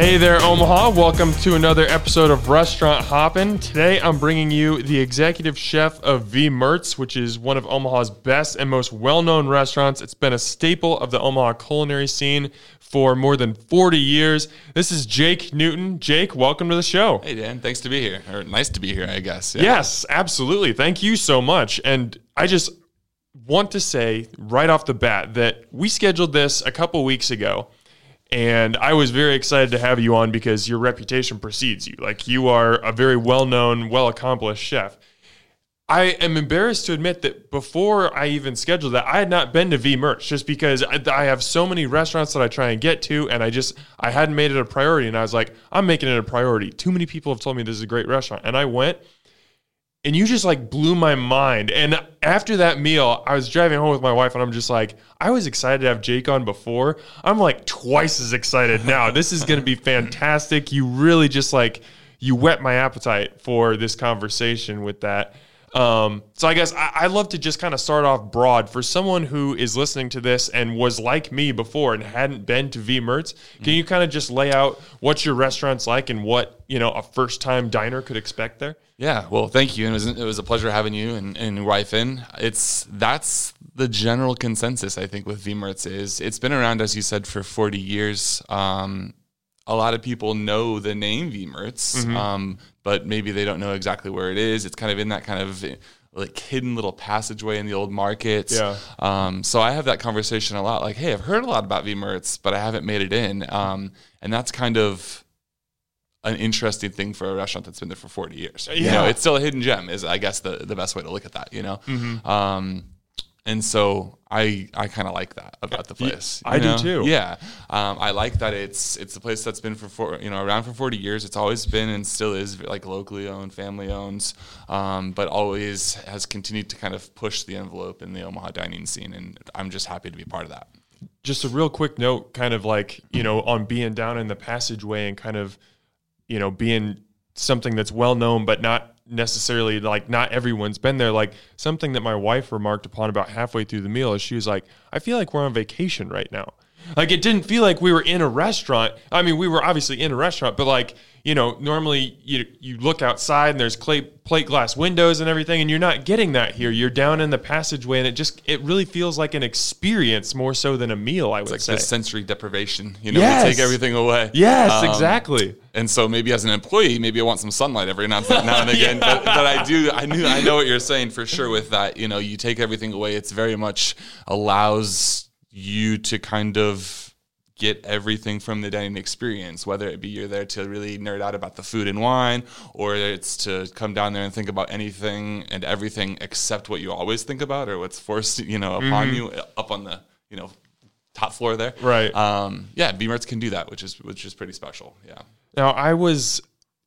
Hey there, Omaha. Welcome to another episode of Restaurant Hoppin'. Today I'm bringing you the executive chef of V Mertz, which is one of Omaha's best and most well known restaurants. It's been a staple of the Omaha culinary scene for more than 40 years. This is Jake Newton. Jake, welcome to the show. Hey, Dan. Thanks to be here. Or nice to be here, I guess. Yeah. Yes, absolutely. Thank you so much. And I just want to say right off the bat that we scheduled this a couple weeks ago and I was very excited to have you on because your reputation precedes you. Like you are a very well known, well accomplished chef. I am embarrassed to admit that before I even scheduled that, I had not been to V Mertz just because I, I have so many restaurants that I try and get to, and I just I hadn't made it a priority. And I was like, I'm making it a priority. Too many people have told me this is a great restaurant, and I went, and you just like blew my mind. And after that meal, I was driving home with my wife, and I'm just like, I was excited to have Jake on before. I'm like twice as excited now. this is going to be fantastic. You really just like you whet my appetite for this conversation with that. Um, so I guess I, I love to just kind of start off broad for someone who is listening to this and was like me before and hadn't been to V Mertz. Can you kind of just lay out what your restaurant's like and what you know a first time diner could expect there? Yeah. Well, thank you. and It was, it was a pleasure having you and, and wife in. It's that's the general consensus I think with V Mertz is it's been around as you said for 40 years. Um, a lot of people know the name V Mertz, um, but maybe they don't know exactly where it is. It's kind of in that kind of like hidden little passageway in the old market. Yeah. Um, so I have that conversation a lot. Like, hey, I've heard a lot about V Mertz, but I haven't made it in. Um, and that's kind of an interesting thing for a restaurant that's been there for 40 years. You know, it's still a hidden gem is I guess the, the best way to look at that, you know? Mm-hmm. Um, and so I I kind of like that about the place. I you do too. Yeah, um, I like that it's it's a place that's been for four, you know around for forty years. It's always been and still is like locally owned, family owned, um, but always has continued to kind of push the envelope in the Omaha dining scene, and I'm just happy to be part of that. just a real quick note, kind of like, you know, on being down in the passageway and kind of, you know, being something that's well known, but not necessarily like not everyone's been there. Like something that my wife remarked upon about halfway through the meal is she was like, I feel like we're on vacation right now. Like it didn't feel like we were in a restaurant. I mean, we were obviously in a restaurant, but like, you know, normally you you look outside and there's clay, plate glass windows and everything, and you're not getting that here. You're down in the passageway, and it just it really feels like an experience more so than a meal. I would Like say. the sensory deprivation, you know, Yes. we take everything away. yes, Um, exactly. And so maybe as an employee, maybe I want some sunlight every now and, now and again. but, but I do, I knew, I know what you're saying for sure. With that, you know, you take everything away. It's very much allows you to kind of get everything from the dining experience, whether it be you're there to really nerd out about the food and wine, or it's to come down there and think about anything and everything except what you always think about or what's forced, you know, upon you up on the, you know, top floor there. Right. Um, yeah, V Mertz can do that, which is which is pretty special. Yeah. Now, I was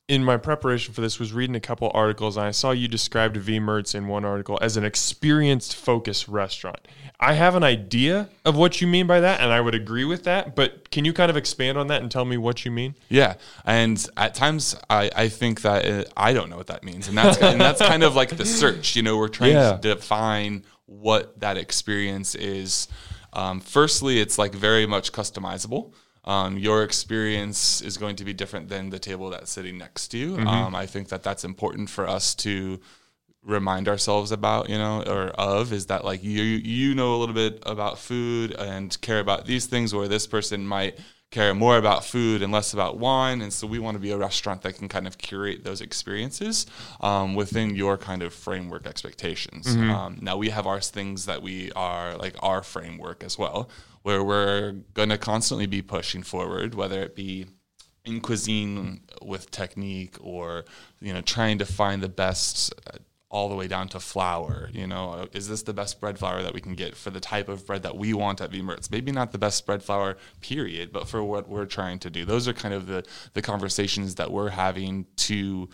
in my preparation for this was reading a couple articles, and I saw you described V Mertz in one article as an experienced focus restaurant. I have an idea of what you mean by that, and I would agree with that. But can you kind of expand on that and tell me what you mean? Yeah, and at times I, I think that uh, I don't know what that means, and that's and that's kind of like the search. You know, we're trying Yeah. to define what that experience is. Um, firstly, it's like very much customizable. Um, your experience is going to be different than the table that's sitting next to you. Um, I think that that's important for us to remind ourselves about you know or of is that like you you know a little bit about food and care about these things where this person might care more about food and less about wine and so we want to be a restaurant that can kind of curate those experiences um, within your kind of framework expectations. Um, now we have our things that we are like our framework as well where we're going to constantly be pushing forward whether it be in cuisine with technique or you know trying to find the best uh, all the way down to flour you know? Is this the best bread flour that we can get for the type of bread that we want at Mertz? maybe not the best bread flour period but for what we're trying to do. Those are kind of the the conversations that we're having to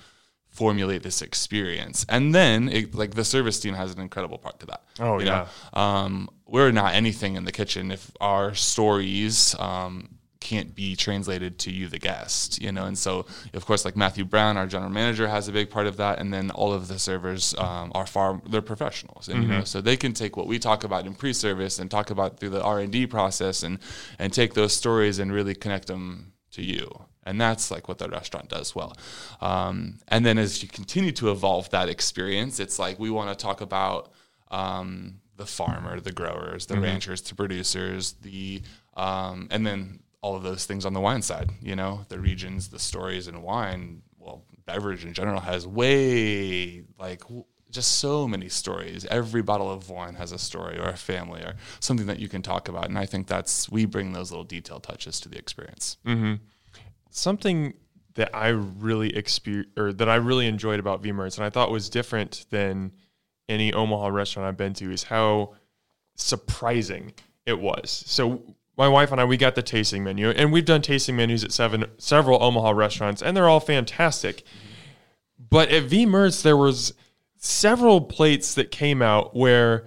formulate this experience. And then it, like the service team has an incredible part to that Oh, yeah. um, we're not anything in the kitchen. If our stories um, can't be translated to you the guest you know? And so of course like matthew brown our general manager has a big part of that. And then all of the servers um, are far they're professionals and you know so they can take what we talk about in pre-service and talk about through the r&d process and and take those stories and really connect them to you. And that's like what the restaurant does well. Um, and then as you continue to evolve that experience, it's like we want to talk about um, the farmer, the growers, the ranchers, the producers, the um, and then all of those things on the wine side. You know, the regions, the stories, and wine. Well, beverage in general has way like just so many stories. Every bottle of wine has a story or a family or something that you can talk about. And I think that's we bring those little detail touches to the experience. Mm-hmm. something that I really exper- or that I really enjoyed about V and I thought was different than any Omaha restaurant I've been to is how surprising it was. So my wife and I we got the tasting menu and we've done tasting menus at seven several Omaha restaurants and they're all fantastic. But at V Mertz there was several plates that came out where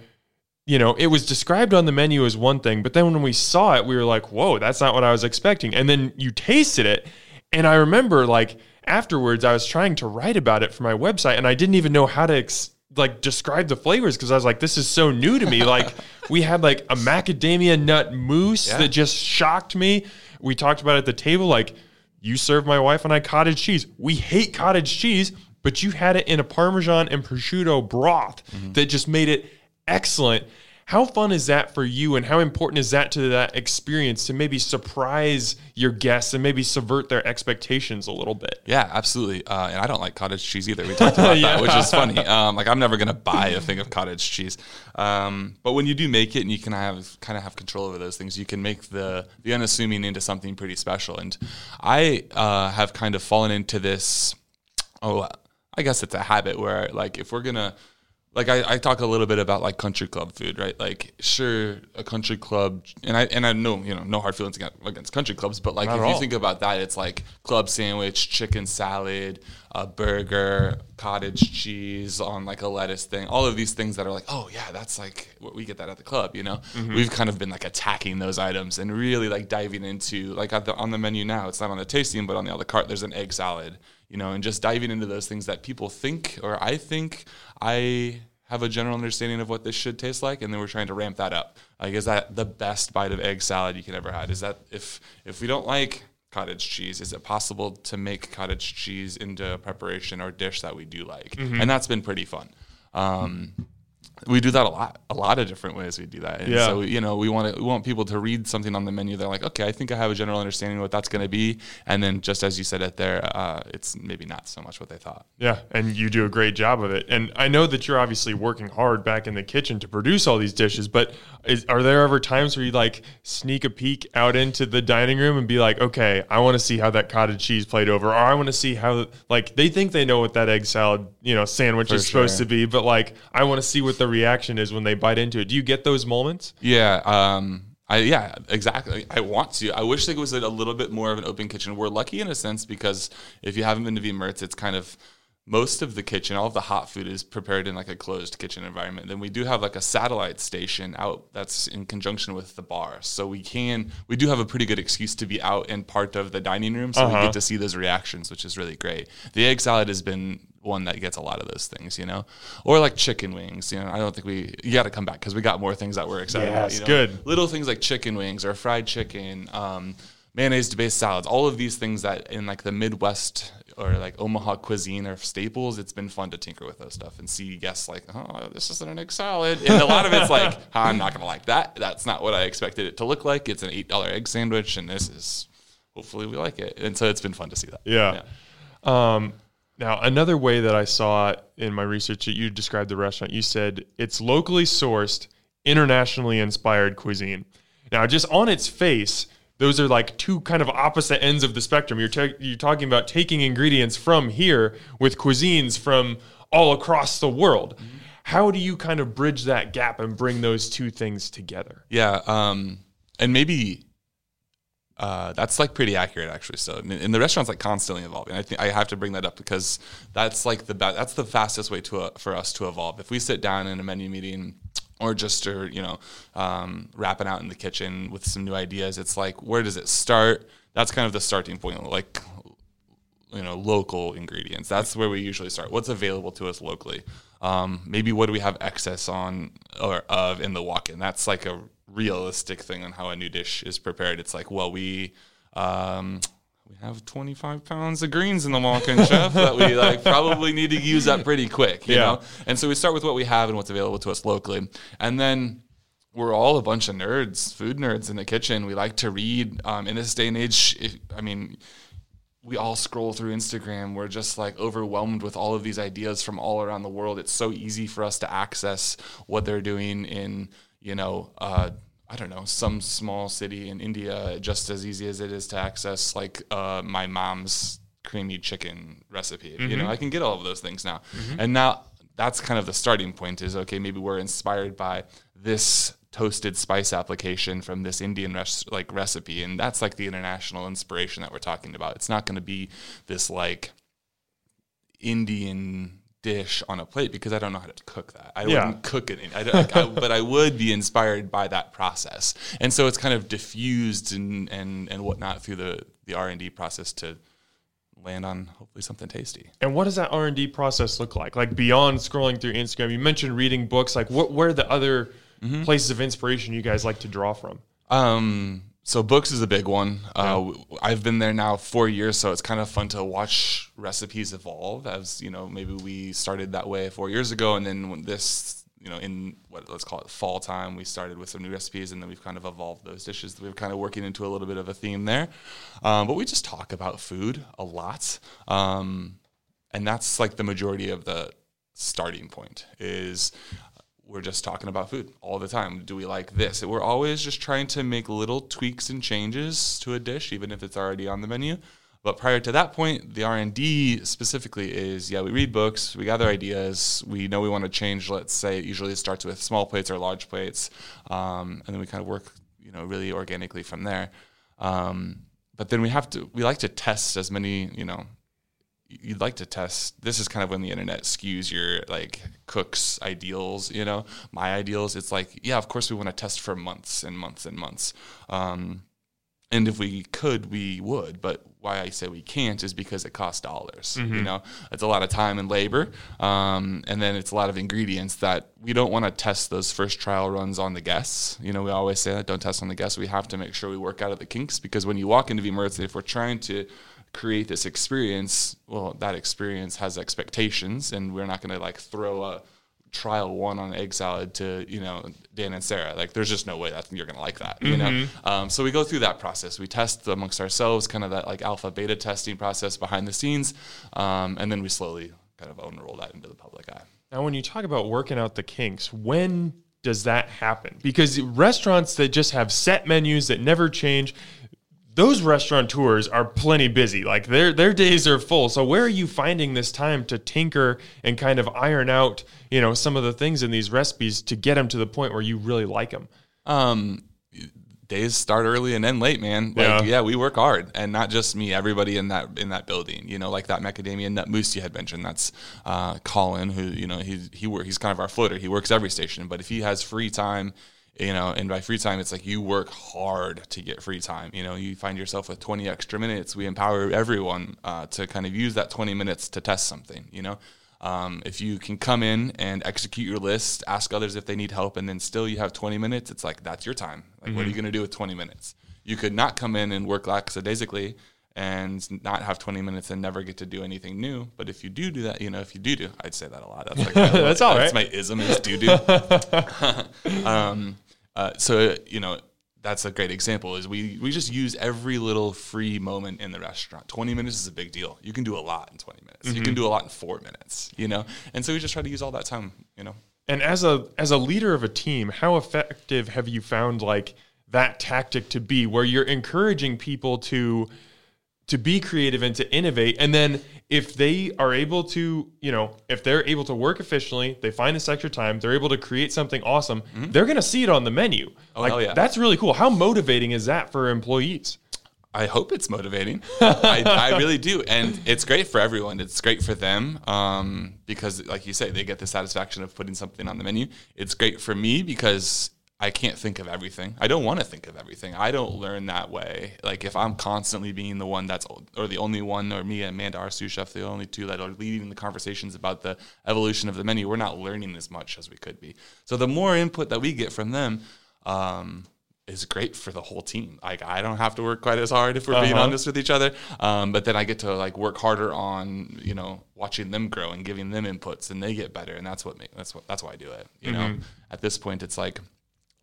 you know, it was described on the menu as one thing, but then when we saw it, we were like, whoa, that's not what I was expecting. And then you tasted it. And I remember like afterwards, I was trying to write about it for my website and I didn't even know how to ex- like describe the flavors because I was like, this is so new to me. like we had like a macadamia nut mousse Yeah. that just shocked me. We talked about it at the table, like you served my wife and I cottage cheese. We hate cottage cheese, but you had it in a Parmesan and prosciutto broth mm-hmm. that just made it excellent. How fun is that for you, and how important is that to that experience to maybe surprise your guests and maybe subvert their expectations a little bit? Yeah, absolutely. Uh, and I don't like cottage cheese either. We talked about Yeah. that, which is funny. Um, like I'm never gonna buy a thing of cottage cheese. Um, but when you do make it, and you can have kind of have control over those things, you can make the the unassuming into something pretty special. And I uh, have kind of fallen into this. Oh, I guess it's a habit where like if we're gonna like I, I talk a little bit about like country club food, right? Like sure, a country club, and I and I know you know no hard feelings against, against country clubs, but like Not if you all. think about that, it's like club sandwich, chicken salad, a burger, cottage cheese on like a lettuce thing. All of these things that are like, oh yeah, that's like what we get that at the club. You know, mm-hmm. we've kind of been like attacking those items and really like diving into like at the, on the menu now. It's not on the tasting, but on the other cart, there's an egg salad. You know, and just diving into those things that people think or I think I have a general understanding of what this should taste like, and then we're trying to ramp that up. Like, is that the best bite of egg salad you can ever had? Is that if if we don't like cottage cheese, is it possible to make cottage cheese into a preparation or dish that we do like? And that's been pretty fun. Um, we do that a lot, a lot of different ways. We do that, and Yeah. so you know, we want to, we want people to read something on the menu. They're like, okay, I think I have a general understanding of what that's going to be, and then just as you said it there, uh, it's maybe not so much what they thought. Yeah, and you do a great job of it. And I know that you're obviously working hard back in the kitchen to produce all these dishes, but is, are there ever times where you like sneak a peek out into the dining room and be like, okay, I want to see how that cottage cheese played over, or I want to see how, like, they think they know what that egg salad, you know, sandwich is supposed to be, but like, I want to see what the reaction is when they bite into it. Do you get those moments? Yeah. Um, I yeah, exactly. I want to. I wish there was a, little bit more of an open kitchen. We're lucky in a sense because if you haven't been to V Mertz, it's kind of most of the kitchen, all of the hot food is prepared in like a closed kitchen environment. Then we do have like a satellite station out that's in conjunction with the bar. So we can we do have a pretty good excuse to be out in part of the dining room so we Uh-huh. get to see those reactions, which is really great. The egg salad has been one that gets a lot of those things, you know, or like chicken wings. You know, I don't think we you got to come back because we got more things that we're excited about. Yes, You know? good. Little things like chicken wings or fried chicken, um, mayonnaise based salads. All of these things that in like the Midwest or like Omaha cuisine are staples. It's been fun to tinker with those stuff and see guests like, oh, this isn't an egg salad, and a lot of it's like, I'm not gonna like that. That's not what I expected it to look like. It's an eight dollar egg sandwich, and this is. Hopefully we like it, and so it's been fun to see that. Yeah. Um, now, another way that I saw in my research that you described the restaurant, you said it's locally sourced, internationally inspired cuisine. Now, just on its face, those are like two kind of opposite ends of the spectrum. You're, ta- you're talking about taking ingredients from here with cuisines from all across the world. How do you kind of bridge that gap and bring those two things together? Yeah, um, and maybe uh, that's like pretty accurate actually. So, and, and the restaurant's like constantly evolving. I think I have to bring that up because that's like the be- that's the fastest way to uh, for us to evolve. If we sit down in a menu meeting or just are you know um, wrapping out in the kitchen with some new ideas, it's like where does it start? That's kind of the starting point. Like you know local ingredients that's where we usually start what's available to us locally um, maybe what do we have excess on or of in the walk-in that's like a realistic thing on how a new dish is prepared it's like well we um, we have 25 pounds of greens in the walk-in chef that we like probably need to use up pretty quick, you Yeah. know? And so we start with what we have and what's available to us locally. And then we're all a bunch of nerds, food nerds in the kitchen. We like to read. Um, in this day and age, if, I mean, we all scroll through Instagram. We're just like overwhelmed with all of these ideas from all around the world. It's so easy for us to access what they're doing in, you know, uh, I don't know, some small city in India, just as easy as it is to access like uh, my mom's creamy chicken recipe. You know, I can get all of those things now. And now that's kind of the starting point is okay, maybe we're inspired by this toasted spice application from this Indian res- like recipe and that's like the international inspiration that we're talking about. It's not going to be this like Indian dish on a plate because I don't know how to cook that. I Yeah. wouldn't cook it, I don't- I- but I would be inspired by that process. And so it's kind of diffused and and and whatnot through the the R and D process to land on hopefully something tasty. And what does that R and D process look like? Like beyond scrolling through Instagram, you mentioned reading books. Like, what where are the other Mm-hmm. places of inspiration you guys like to draw from? Um, so books is a big one. Uh, w- I've been there now four years, so it's kind of fun to watch recipes evolve. As you know, maybe we started that way four years ago, and then when this, you know, in what let's call it fall time, we started with some new recipes, and then we've kind of evolved those dishes. We're kind of working into a little bit of a theme there, um, but we just talk about food a lot, um, and that's like the majority of the starting point is we're just talking about food all the time. Do we like this? We're always just trying to make little tweaks and changes to a dish, even if it's already on the menu. But prior to that point, the R and D specifically is yeah, we read books, we gather ideas, we know we want to change. Let's say usually it starts with small plates or large plates, um, and then we kind of work you know really organically from there. Um, but then we have to we like to test as many you know you'd like to test this is kind of when the internet skews your like cooks ideals you know? My ideals it's like yeah of course we want to test for months and months and months. Um, and if we could we would but why i say we can't is because it costs dollars you know? It's a lot of time and labor um, and then it's a lot of ingredients that we don't want to test those first trial runs on the guests. You know we always say that don't test on the guests. We have to make sure we work out of the kinks because when you walk into Mertz, if we're trying to create this experience, well, that experience has expectations, and we're not going to like throw a trial one on egg salad to you know Dan and Sarah. Like, there's just no way that you're going to like that, you know. Um, so we go through that process. We test amongst ourselves, kind of that like alpha beta testing process behind the scenes, um, and then we slowly kind of unroll that into the public eye. Now, when you talk about working out the kinks, when does that happen? Because restaurants that just have set menus that never change, those restaurateurs are plenty busy. Like their their days are full. So where are you finding this time to tinker and kind of iron out, you know, some of the things in these recipes to get them to the point where you really like them? Um, days start early and end late, man. Like, Yeah. yeah. we work hard, and not just me. Everybody in that in that building, you know, like that macadamia nut mousse you had mentioned. That's uh, Colin, who you know he he work, he's kind of our floater. He works every station, but if he has free time. You know, and by free time, it's like you work hard to get free time. You know, you find yourself with 20 extra minutes. We empower everyone uh, to kind of use that 20 minutes to test something. You know, um, if you can come in and execute your list, ask others if they need help, and then still you have 20 minutes, it's like that's your time. Like, what are you going to do with 20 minutes? You could not come in and work lackadaisically and not have 20 minutes and never get to do anything new. But if you do do that, you know, if you do do, I'd say that a lot. That's like my, That's all That's right. my ism is do do. um, uh, so you know that's a great example is we we just use every little free moment in the restaurant. 20 minutes is a big deal. You can do a lot in 20 minutes. You can do a lot in four minutes you know? And so we just try to use all that time you know? And as a as a leader of a team, how effective have you found like that tactic to be where you're encouraging people to to be creative and to innovate and then if they are able to, you know, if they're able to work efficiently, they find this extra time, they're able to create something awesome, they're going to see it on the menu. Oh, like yeah. that's really cool. How motivating is that for employees? I hope it's motivating. I, I really do, and it's great for everyone. It's great for them um, because, like you say, they get the satisfaction of putting something on the menu. It's great for me because I can't think of everything. I don't want to think of everything. I don't learn that way. Like if I'm constantly being the one that's or the only one, or me and Amanda, our sous chef, the only two that are leading the conversations about the evolution of the menu, we're not learning as much as we could be. So the more input that we get from them. Um, is great for the whole team. Like I don't have to work quite as hard if we're being Uh-huh. honest with each other. Um, but then I get to like work harder on you know watching them grow and giving them inputs, and they get better, and that's what make, that's what that's why I do it. You know, at this point, it's like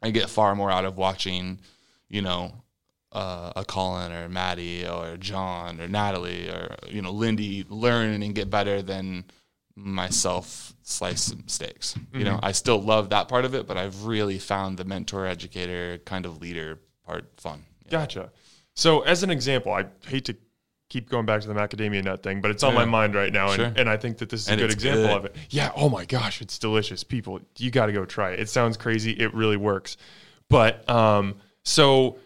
I get far more out of watching, you know, uh, a Colin or Maddie or John or Natalie or you know Lindy learn and get better than myself slice some steaks. You know, I still love that part of it, but I've really found the mentor, educator, kind of leader part fun. Gotcha. So, as an example, I hate to keep going back to the macadamia nut thing, but it's on my mind right now, and, Sure. and I think that this is And a good example good. of it. Yeah. Oh my gosh, it's delicious. People, you got to go try it. It sounds crazy. It really works. But um, so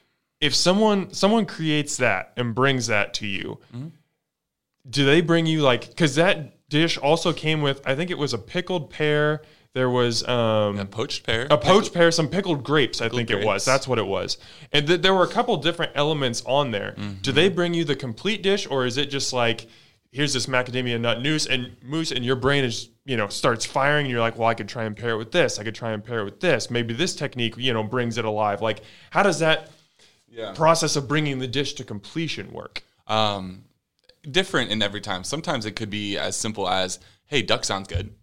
if someone someone creates that and brings that to you, Mm-hmm. do they bring you like because that dish also came with I think it was a pickled pear. There was um, A poached pear. a poached pear, some pickled grapes, I think it was. That's what it was. And th- there were a couple different elements on there. Mm-hmm. Do they bring you the complete dish, or is it just like, here's this macadamia nut noose and mousse, and your brain is, you know, starts firing, and you're like, well, I could try and pair it with this. I could try and pair it with this. Maybe this technique, you know, brings it alive. Like, how does that Yeah. process of bringing the dish to completion work? um, different in every time. Sometimes it could be as simple as, "Hey, duck sounds good,"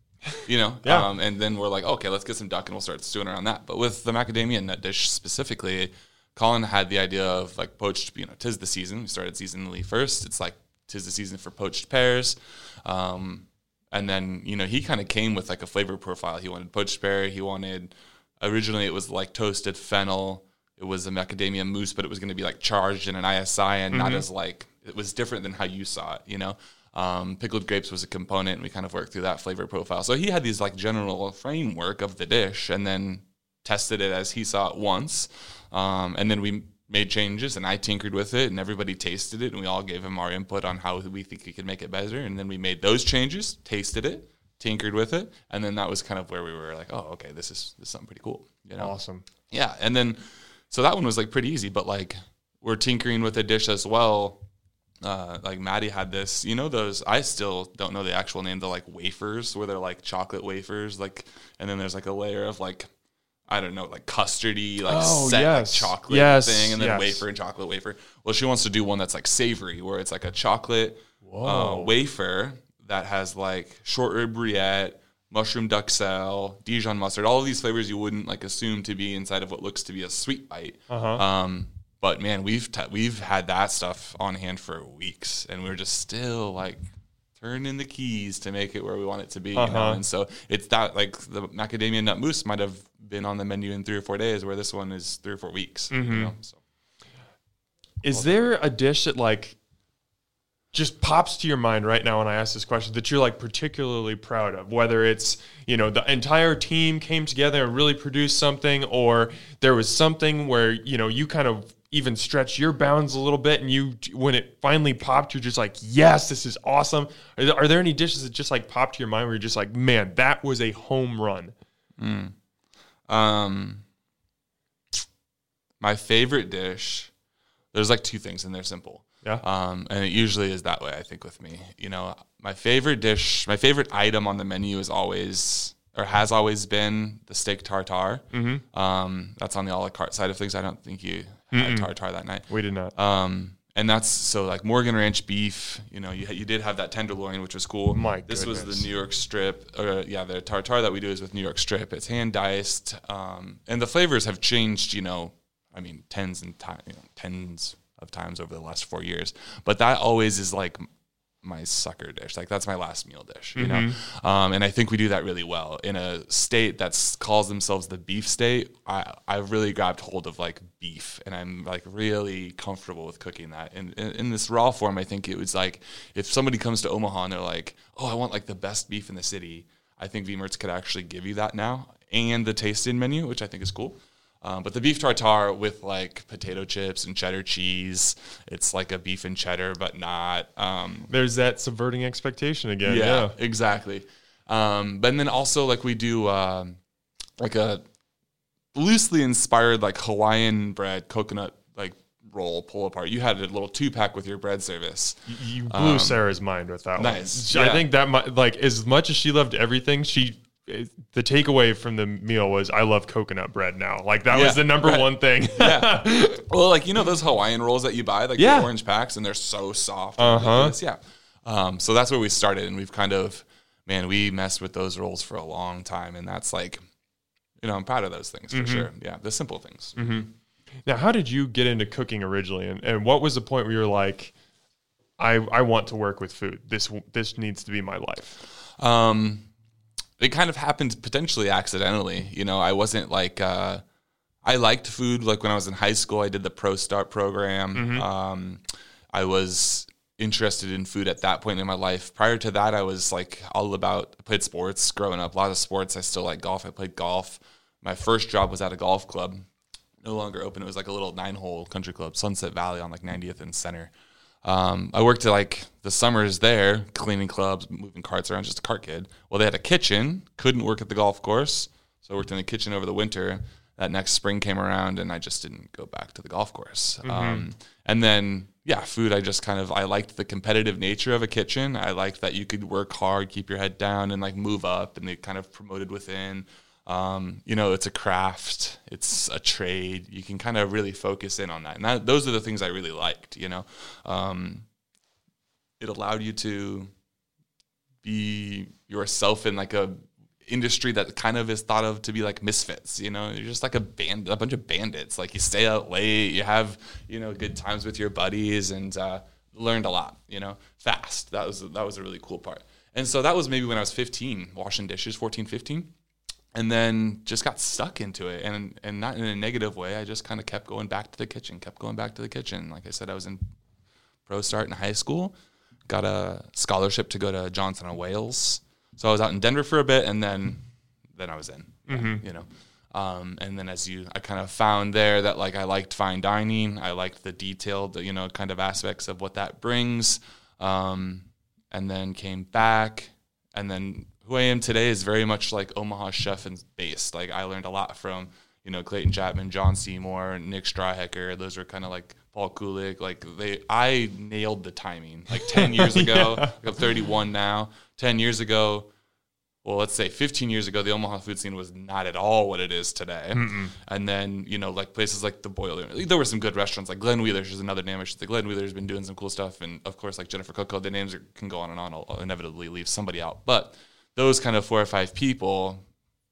you know, Yeah. um, and then we're like, "Okay, let's get some duck," and we'll start stewing around that. But with the macadamia nut dish specifically, Colin had the idea of like poached. You know, tis the season. We started seasonally first. It's like tis the season for poached pears. Um, and then you know he kind of came with like a flavor profile. He wanted poached pear. He wanted originally it was like toasted fennel. It was a macadamia mousse, but it was going to be like charged in an ISI and not as like it was different than how you saw it. You know, um, pickled grapes was a component, and we kind of worked through that flavor profile. So he had these like general framework of the dish, and then tested it as he saw it once, um, and then we made changes, and I tinkered with it, and everybody tasted it, and we all gave him our input on how we think we could make it better, and then we made those changes, tasted it, tinkered with it, and then that was kind of where we were like, oh, okay, this is this is something pretty cool, you know. Awesome. Yeah, and then so that one was like pretty easy, but like we're tinkering with a dish as well. Uh, like Maddie had this, you know, those I still don't know the actual name. The like wafers, where they're like chocolate wafers, like, and then there's like a layer of like I don't know, like custardy, like Oh, set yes. like chocolate Yes, thing, and then yes. wafer and chocolate wafer. Well, she wants to do one that's like savory, where it's like a chocolate uh, wafer that has like short rib rillette, mushroom duck duxelle, Dijon mustard, all of these flavors you wouldn't like assume to be inside of what looks to be a sweet bite. Uh-huh. Um, but man, we've t- we've had that stuff on hand for weeks, and we're just still like turning the keys to make it where we want it to be. You know? Uh-huh. And so it's that like the macadamia nut mousse might have been on the menu in three or four days, where this one is three or four weeks. Mm-hmm. You know? So Is there a dish that like just pops to your mind right now when I ask this question that you're like particularly proud of? Whether it's, you know, the entire team came together and really produced something, or there was something where, you know, you kind of even stretch your bounds a little bit and you when it finally popped, you're just like, yes, this is awesome. Are there, are there any dishes that just like popped to your mind where you're just like, man, that was a home run? Um, my favorite dish. There's like two things, and they're simple. Yeah. Um, and it usually is that way. I think with me, you know, my favorite dish, my favorite item on the menu is always or has always been the steak tartare. Mm-hmm. Um, that's on the a la carte side of things. I don't think you had tartare that night. We did not. Um, and that's so like Morgan Ranch beef. You know, you you did have that tenderloin, which was cool. My this was the New York strip. Or yeah, the tartare that we do is with New York strip. It's hand diced, um, and the flavors have changed. You know, I mean, tens and ti- you know, tens of times over the last four years. But that always is like my sucker dish. Like that's my last meal dish, you know. Um, and I think we do that really well in a state that calls themselves the beef state. I I've really grabbed hold of like beef, and I'm like really comfortable with cooking that. And in, in this raw form, I think it was like if somebody comes to Omaha and they're like, "Oh, I want like the best beef in the city," I think V Mertz could actually give you that now, and the tasting menu, which I think is cool. Um, but the beef tartare with like potato chips and cheddar cheese, it's like a beef and cheddar, but not. Um, There's that subverting expectation again. Yeah. yeah, exactly. Um, but then also like we do um, like a loosely inspired like Hawaiian bread coconut like roll pull apart. You had a little two pack with your bread service. You blew Sarah's mind with that nice. one. I Yeah. think that like as much as she loved everything, she the takeaway from the meal was I love coconut bread now. Like that Yeah, was the number right. one thing. yeah. Well, like you know those Hawaiian rolls that you buy, like Yeah. the orange packs, and they're so soft. Uh-huh. Yeah. Um, so that's where we started, and we've kind of, man, we messed with those rolls for a long time, and that's like, you know, I'm proud of those things for Mm-hmm. sure. Yeah, the simple things. Now, how did you get into cooking originally, and, and what was the point where you're like, I I want to work with food. This this needs to be my life. Um, it kind of happened potentially accidentally. You know, I wasn't like uh, I liked food. Like when I was in high school, I did the Pro Start program. Um, I was interested in food at that point in my life. Prior to that, I was like all about I played sports growing up. A lot of sports. I still like golf. I played golf. My first job was at a golf club. No longer open. It was like a little nine-hole country club, Sunset Valley on like 90th and Center. Um, I worked at like the summers there, cleaning clubs, moving carts around, just a cart kid. Well, they had a kitchen, couldn't work at the golf course. So I worked in the kitchen over the winter. That next spring came around and I just didn't go back to the golf course. Um, and then, yeah, food, I just kind of, I liked the competitive nature of a kitchen. I liked that you could work hard, keep your head down and like move up and they kind of promoted within. Um, you know, it's a craft, it's a trade. You can kind of really focus in on that. And that, those are the things I really liked, you know. Um, it allowed you to be yourself in like a industry that kind of is thought of to be like misfits you know you're just like a band a bunch of bandits like you stay out late you have you know good times with your buddies and uh, learned a lot you know fast that was that was a really cool part and so that was maybe when i was 15 washing dishes 14 15 and then just got stuck into it. And and not in a negative way. I just kind of kept going back to the kitchen kept going back to the kitchen. Like i said i was in pro start in high school got a scholarship to go to johnson and wales. So i was out in denver for a bit and then then i was in you know. Um, and then as you i kind of found there that like i liked fine dining. I liked the detailed you know kind of aspects of what that brings. Um, and then came back and then who I am today is very much like Omaha chef and based. Like I learned a lot from you know Clayton Chapman, John Seymour, Nick Strawhecker. Those were kind of like Paul Kulik. Like they, I nailed the timing. Like ten years ago, like I'm 31 now. Ten years ago, well, let's say 15 years ago, the Omaha food scene was not at all what it is today. And then, you know, like places like the Boiler, there were some good restaurants like Glenn Wheeler's is another name. I should say Glenn Wheeler's been doing some cool stuff. And of course, like Jennifer Coco, the names are, can go on and on. I'll, I'll inevitably leave somebody out. But those kind of four or five people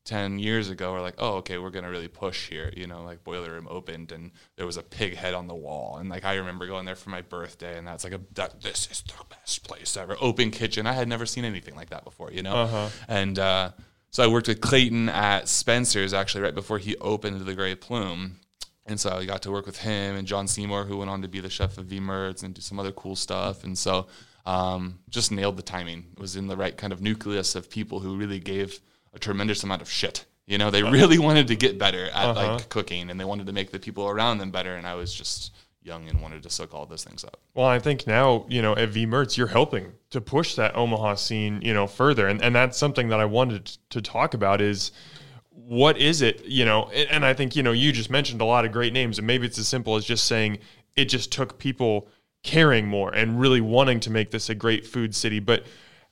10 years ago were like, oh, okay, we're going to really push here. You know, like Boiler Room opened and there was a pig head on the wall. And like, I remember going there for my birthday and that's like, a, that, this is the best place ever. Open kitchen. I had never seen anything like that before, you know? Uh-huh. And uh, so I worked with Clayton at Spencer's actually right before he opened the Grey Plume. And so I got to work with him and John Seymour, who went on to be the chef of V Mertz and do some other cool stuff. And so um, just nailed the timing. Was in the right kind of nucleus of people who really gave a tremendous amount of shit. You know, they really wanted to get better at Uh-huh. like cooking, and they wanted to make the people around them better. And I was just young and wanted to soak all those things up. Well, I think now, you know, at V Mertz, you're helping to push that Omaha scene, you know, further. And, and that's something that I wanted to talk about is what is it, you know, and I think, you know, you just mentioned a lot of great names and maybe it's as simple as just saying it just took people caring more and really wanting to make this a great food city. But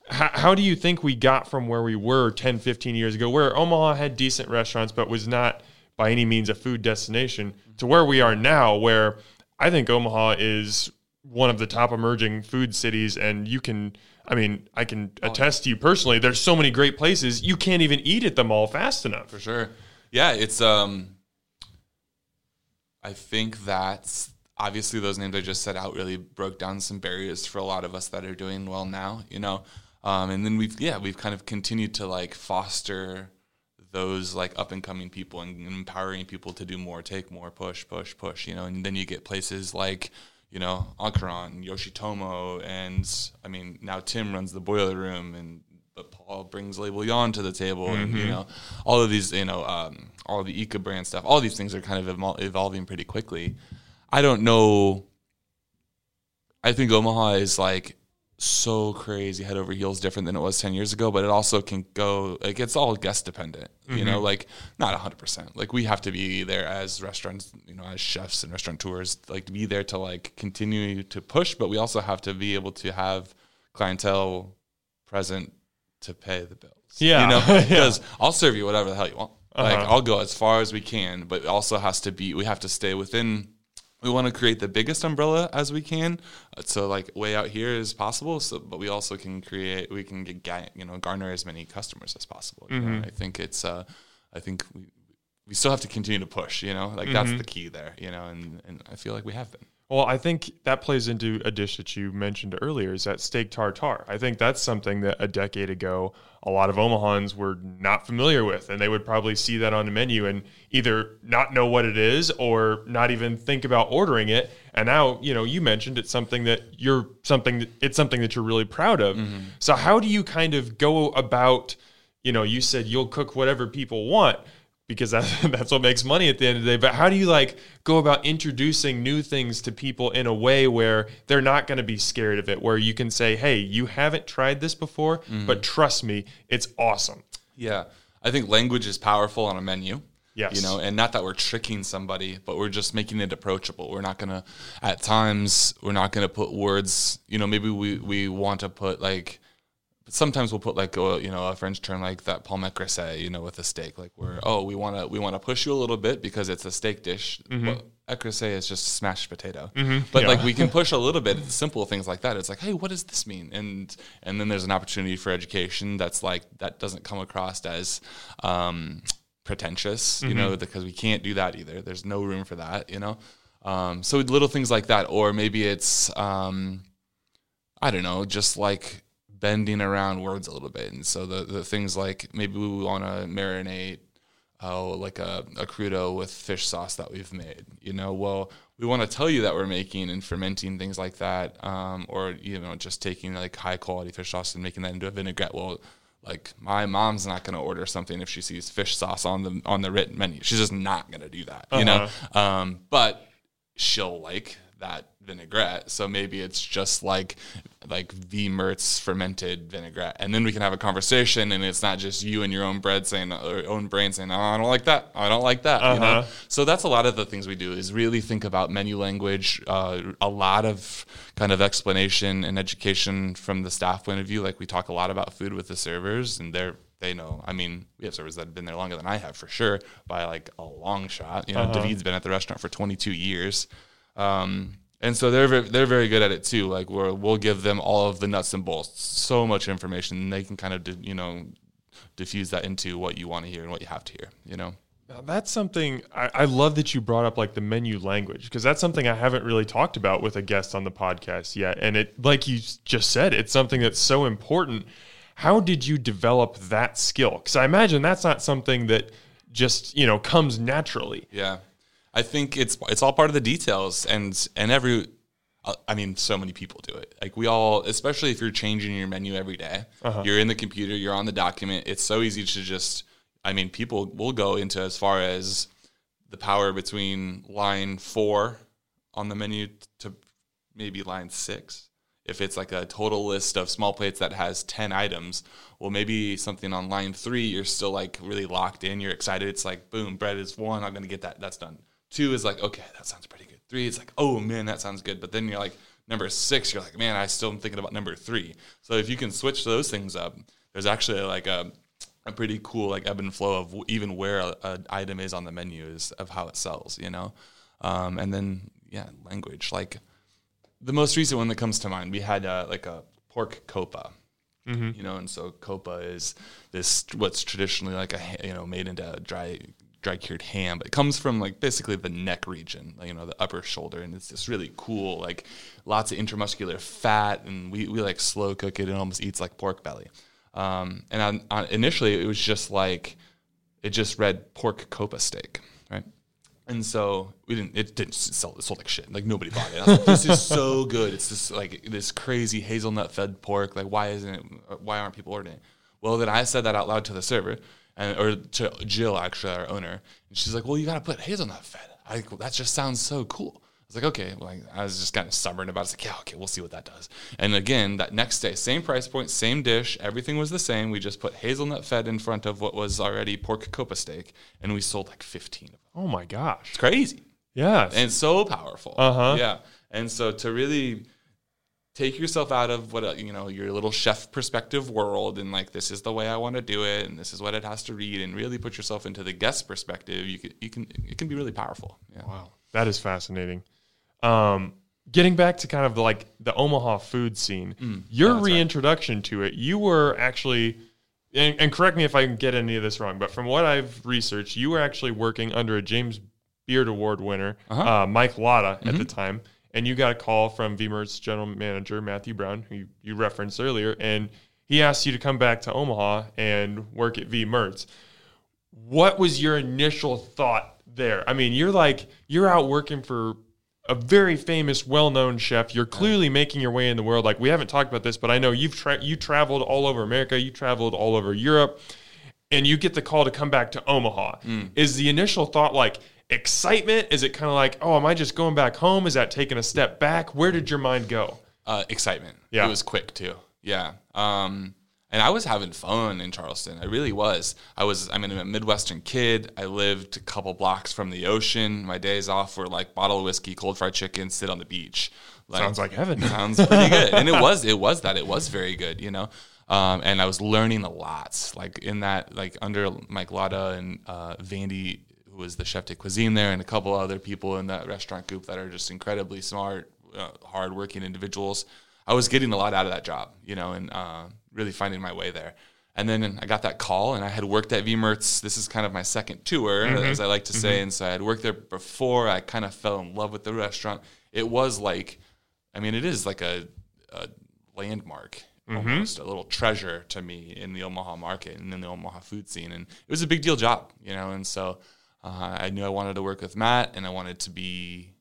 how, how do you think we got from where we were 10, 15 years ago, where Omaha had decent restaurants, but was not by any means a food destination, to where we are now, where I think Omaha is one of the top emerging food cities, and you can. I mean, I can attest to you personally. There's so many great places you can't even eat at them all fast enough. For sure. Yeah, it's um I think that's obviously those names I just said out really broke down some barriers for a lot of us that are doing well now, you know. Um, and then we've yeah, we've kind of continued to like foster those like up and coming people and, empowering people to do more, take more, push, push, push, you know, and then you get places like you know, Au Courant, Yoshitomo, and I mean now Tim runs the boiler room, and but Paul brings Le Bouillon to the table, and you know, all of these, you know, um, all the Ika brand stuff, all these things are kind of evol- evolving pretty quickly. I don't know. I think Omaha is like so crazy head over heels different than it was 10 years ago but it also can go like it's all guest dependent you know like not 100% like we have to be there as restaurants you know as chefs and restaurateurs like to be there to like continue to push but we also have to be able to have clientele present to pay the bills. Yeah. you know, Yeah. because I'll serve you whatever the hell you want. Like Uh-huh. I'll go as far as we can, but it also has to be. We have to stay within. We want to create the biggest umbrella as we can, uh, so like way out here as possible. So, but we also can create. We can get you know garner as many customers as possible. Mm-hmm. know? I think it's. Uh, I think we we still have to continue to push. You know, like that's the key there. You know, and and I feel like we have been. Well, I think that plays into a dish that you mentioned earlier is that steak tartare. I think that's something that a decade ago a lot of Omahans were not familiar with, and they would probably see that on the menu and either not know what it is or not even think about ordering it. And now, you know, you mentioned it's something that you're something that, it's something that you're really proud of. Mm-hmm. So how do you kind of go about, you know, you said you'll cook whatever people want because that's that's what makes money at the end of the day. But how do you like go about introducing new things to people in a way where they're not going to be scared of it? Where you can say, "Hey, you haven't tried this before, mm-hmm. but trust me, it's awesome." Yeah. I think language is powerful on a menu. Yes. You know, and not that we're tricking somebody, but we're just making it approachable. We're not gonna at times we're not gonna put words, you know, maybe we, we want to put like sometimes we'll put like a, you know a French term like that pomme écrasée, you know, with a steak. Like we're oh we want to we want to push you a little bit because it's a steak dish. Écrasé is just smashed potato, but Yeah. like we can push a little bit. Simple things like that. It's like hey, what does this mean? And and then there's an opportunity for education that's like that doesn't come across as um, pretentious, you know, because we can't do that either. There's no room for that, you know. Um, so little things like that, or maybe it's um, I don't know, just like bending around words a little bit. And so the, the things like maybe we want to marinate, oh, like a, a crudo with fish sauce that we've made, you know, well, we want to tell you that we're making and fermenting things like that. Um, or, you know, just taking like high quality fish sauce and making that into a vinaigrette. Well, like my mom's not going to order something if she sees fish sauce on the, on the written menu. She's just not going to do that, you know? Um, but she'll like that vinaigrette. So maybe it's just like like V Mertz fermented vinaigrette, and then we can have a conversation, and it's not just you and your own bread saying or own brain saying, "Oh, I don't like that. I don't like that." You know. Uh-huh. So that's a lot of the things we do is really think about menu language, uh, a lot of kind of explanation and education from the staff point of view. Like we talk a lot about food with the servers, and they're they know. I mean, we have servers that have been there longer than I have for sure, by like a long shot. You know, Uh-huh. David's been at the restaurant for 22 years. Um, and so they're they're very good at it too. Like we're, we'll give them all of the nuts and bolts, so much information, and they can kind of you know diffuse that into what you want to hear and what you have to hear. You know. Now, that's something I, I love that you brought up, like the menu language, because that's something I haven't really talked about with a guest on the podcast yet. And it, like you just said, it's something that's so important. How did you develop that skill? Because I imagine that's not something that just you know comes naturally. Yeah, I think it's it's all part of the details, and and every, uh, I mean, so many people do it. Like we all, especially if you're changing your menu every day, you're in the computer, you're on the document. It's so easy to just, I mean, people will go into as far as the power between line four on the menu to maybe line six. If it's like a total list of small plates that has 10 items, well, maybe something on line three, you're still like really locked in. You're excited. It's like, boom, bread is one. I'm going to get that. That's done. Two is like, okay, that sounds pretty good. Three is like, oh man, that sounds good. But then you're like, number six, you're like, man, I still am thinking about number three. So if you can switch those things up, there's actually like a, a pretty cool like ebb and flow of even where an item is on the menu is of how it sells, you know? Um, and then, yeah, language. Like, the most recent one that comes to mind, we had uh, like a pork copa, you know, and so copa is this what's traditionally like a you know made into a dry dry cured ham, but it comes from like basically the neck region, you know, the upper shoulder, and it's just really cool like lots of intramuscular fat, and we we like slow cook it, and it almost eats like pork belly. Um, and on, on, initially, it was just like it just read pork copa steak, right? And so we didn't. It didn't sell. It sold like shit. Like nobody bought it. Like, this is so good. It's just like this crazy hazelnut fed pork. Like why isn't it? Why aren't people ordering it? Well, then I said that out loud to the server, and or to Jill actually, our owner, and she's like, "Well, you got to put hazelnut fed." I like, well, that just sounds so cool. I was like, okay, like I was just kind of stubborn about it. It's like, yeah, okay, we'll see what that does. And again, that next day, same price point, same dish, everything was the same. We just put hazelnut fed in front of what was already pork copa steak, and we sold like 15 of them. Oh my gosh. It's crazy Yeah. and so powerful. Uh-huh. Yeah. And so to really take yourself out of what uh, you know your little chef perspective world and like this is the way I want to do it and this is what it has to read and really put yourself into the guest perspective you can you can it can be really powerful yeah Wow, that is fascinating. Um, getting back to kind of like the Omaha food scene, your Mm. right. reintroduction to it, you were actually, and, and correct me if I can get any of this wrong, but from what I've researched, you were actually working under a James Beard Award winner, Uh-huh. Mm-hmm. uh, Mike Lotta, at the time, and you got a call from V Mertz general manager Matthew Brown, who you, you referenced earlier, and he asked you to come back to Omaha and work at V Mertz what was your initial thought there? I mean, you're like you're out working for a very famous, well-known chef. You're clearly making your way in the world. Like we haven't talked about this, but I know you've tra- you traveled all over America. You traveled all over Europe, and you get the call to come back to Omaha. Mm. Is the initial thought like excitement? Is it kind of like, oh, am I just going back home? Is that taking a step back? Where did your mind go? uh, excitement. Yeah. It was quick too. Yeah. Um, and I was having fun in Charleston. I really was. I was, I'm a Midwestern kid. I lived a couple blocks from the ocean. My days off were like bottle of whiskey, cold fried chicken, sit on the beach. Like, Sounds like heaven. sounds pretty good. And it was, it was that. It was very good, you know? Um, and I was learning a lot, like in that, like under Mike Lata and uh, Vandy, was the chef de cuisine there, and a couple other people in that restaurant group that are just incredibly smart, uh, hardworking individuals. I was getting a lot out of that job, you know, and uh, really finding my way there. And then I got that call, and I had worked at V Mertz. This is kind of my second tour, as I like to say. And so I had worked there before. I kind of fell in love with the restaurant. It was like, I mean, it is like a, a landmark, almost a little treasure to me in the Omaha market and in the Omaha food scene. And it was a big deal job, you know. And so uh, I knew I wanted to work with Matt, and I wanted to be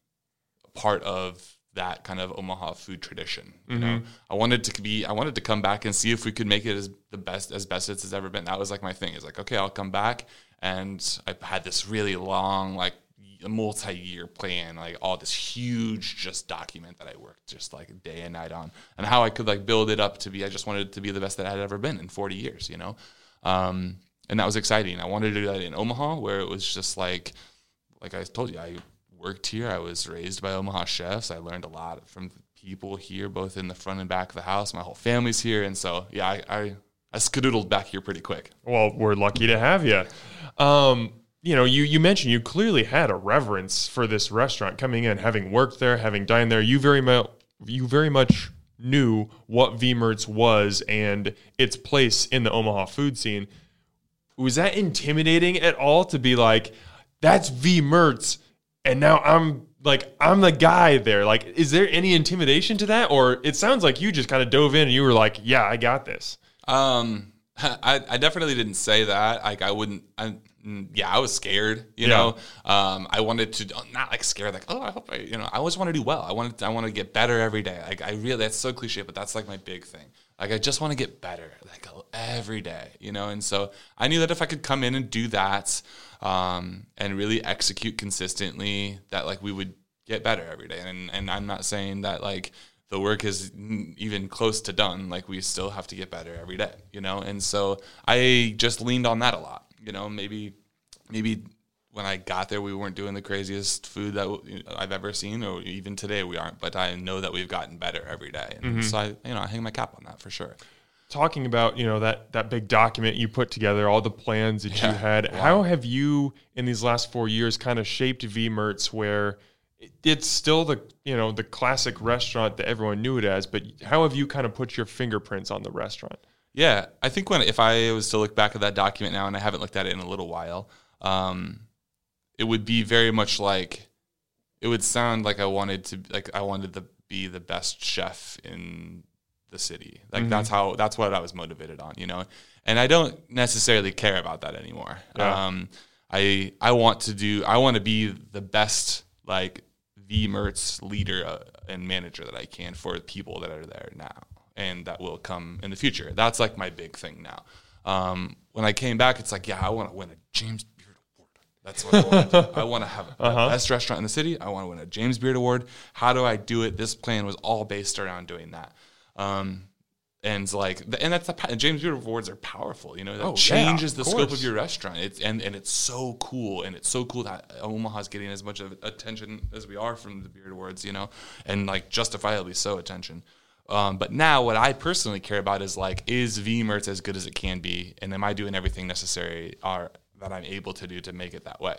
a part of that kind of Omaha food tradition. You know, I wanted to be, I wanted to come back and see if we could make it as the best as best it's ever been. That was like my thing. It's like, okay, I'll come back, and I had this really long, like multi-year plan, like all this huge just document that I worked just like day and night on, and how I could like build it up to be. I just wanted it to be the best that I had ever been in 40 years. You know. Um, and that was exciting. I wanted to do that in Omaha, where it was just like, like I told you, I worked here. I was raised by Omaha chefs. I learned a lot from people here, both in the front and back of the house. My whole family's here, and so yeah, I I, I skedoodled back here pretty quick. Well, we're lucky to have you. Um, you know, you you mentioned you clearly had a reverence for this restaurant coming in, having worked there, having dined there. You very much you very much knew what V Mertz was and its place in the Omaha food scene. Was that intimidating at all to be like, that's V Mertz, and now I'm like I'm the guy there? Like, is there any intimidation to that, or it sounds like you just kind of dove in and you were like, yeah, I got this. Um, I, I definitely didn't say that. Like I wouldn't. I, mm, yeah, I was scared. You Yeah. know, um, I wanted to not like scared. Like oh, I hope I. You know, I always want to do well. I wanted. I want to get better every day. Like I really. That's so cliche, but that's like my big thing. Like I just want to get better. Like every day. You know, and so I knew that if I could come in and do that, um, and really execute consistently, that like we would get better every day. And and I'm not saying that like the work is even close to done. Like we still have to get better every day, you know. And so I just leaned on that a lot. You know, maybe maybe when I got there, we weren't doing the craziest food that I've ever seen, or even today we aren't. But I know that we've gotten better every day, and so I, you know, I hang my cap on that for sure. talking about you know that that big document you put together all the plans that you Yeah. had how have you in these last four years kind of shaped V Mertz where it's still the you know the classic restaurant that everyone knew it as but how have you kind of put your fingerprints on the restaurant Yeah, I think when if I was to look back at that document now, and I haven't looked at it in a little while, um, it would be very much like it would sound like I wanted to like I wanted to be the best chef in the city. Like that's how that's what I was motivated on, you know. And I don't necessarily care about that anymore. Yeah. Um, I I want to do I want to be the best like V Mertz leader uh, and manager that I can for the people that are there now and that will come in the future. That's like my big thing now. Um, when I came back, it's like, yeah, I want to win a James. That's what I want. to do. I want to have the best restaurant in the city. I want to win a James Beard Award. How do I do it? This plan was all based around doing that. Um, and like, and that's the James Beard Awards are powerful. You know, that Oh, changes of the scope of your restaurant. It's and and it's so cool, and it's so cool that Omaha's getting as much of attention as we are from the Beard Awards. You know, and like justifiably so attention. Um, but now, what I personally care about is like, is V Mertz as good as it can be, and am I doing everything necessary or that I'm able to do to make it that way?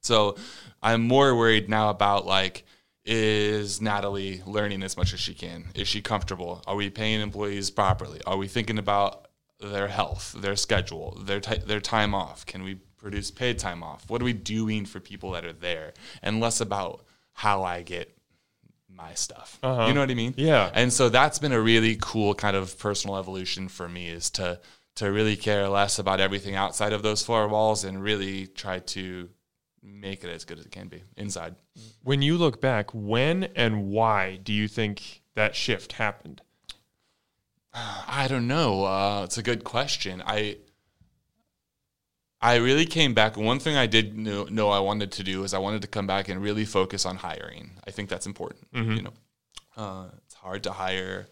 So, I'm more worried now about like, is Natalie learning as much as she can? Is she comfortable? Are we paying employees properly? Are we thinking about their health, their schedule, their t- their time off? Can we produce paid time off? What are we doing for people that are there? And less about how I get my stuff. Uh-huh. You know what I mean? Yeah. And so that's been a really cool kind of personal evolution for me is to to really care less about everything outside of those four walls and really try to make it as good as it can be inside. When you look back, when and why do you think that shift happened? I don't know. Uh, it's a good question. I I really came back. One thing I did know, know I wanted to do is I wanted to come back and really focus on hiring. I think that's important. You know, uh, it's hard to hire.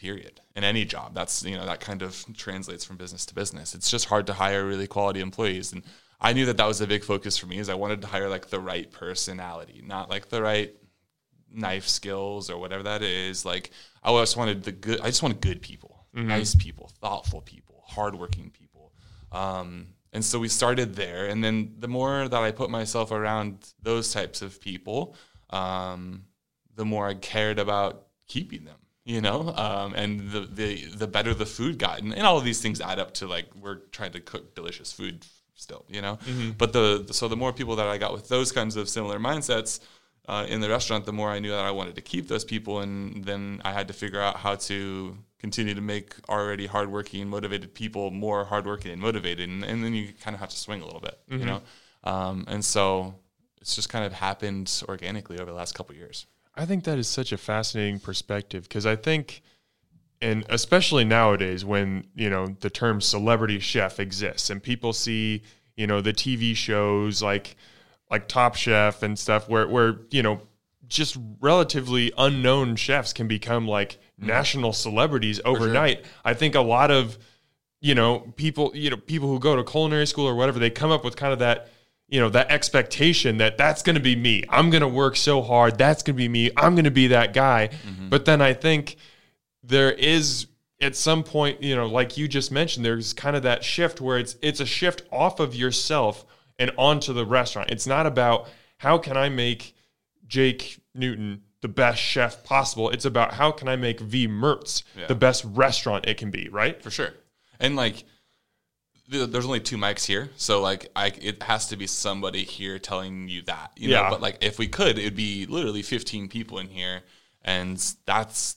Period. In any job, that's you know that kind of translates from business to business. It's just hard to hire really quality employees, and I knew that that was a big focus for me. Is I wanted to hire like the right personality, not like the right knife skills or whatever that is. Like I just wanted the good. I just wanted good people, nice people, thoughtful people, hardworking people. Um, and so we started there, and then the more that I put myself around those types of people, um, the more I cared about keeping them. You know, um, and the, the the better the food got, and, and all of these things add up to like we're trying to cook delicious food still. You know, but the so the more people that I got with those kinds of similar mindsets, uh, in the restaurant, the more I knew that I wanted to keep those people, and then I had to figure out how to continue to make already hardworking, motivated people more hardworking and motivated, and, and then you kind of have to swing a little bit, you know. Um, and so it's just kind of happened organically over the last couple years. I think that is such a fascinating perspective because I think, and especially nowadays when you know the term celebrity chef exists and people see you know the TV shows like like Top Chef and stuff where where you know just relatively unknown chefs can become like mm-hmm. national celebrities overnight. I think a lot of you know people you know people who go to culinary school or whatever they come up with kind of that you know that expectation that that's going to be me. I'm going to work so hard. That's going to be me. I'm going to be that guy. Mm-hmm. But then i think there is at some point you know like you just mentioned there's kind of that shift where it's it's a shift off of yourself and onto the restaurant. It's not about how can i make jake newton the best chef possible. It's about how can i make v mertz Yeah. the best restaurant it can be right? For sure. And like, there's only two mics here, so like, I it has to be somebody here telling you that, you know. Yeah. But like, if we could, it'd be literally 15 people in here, and that's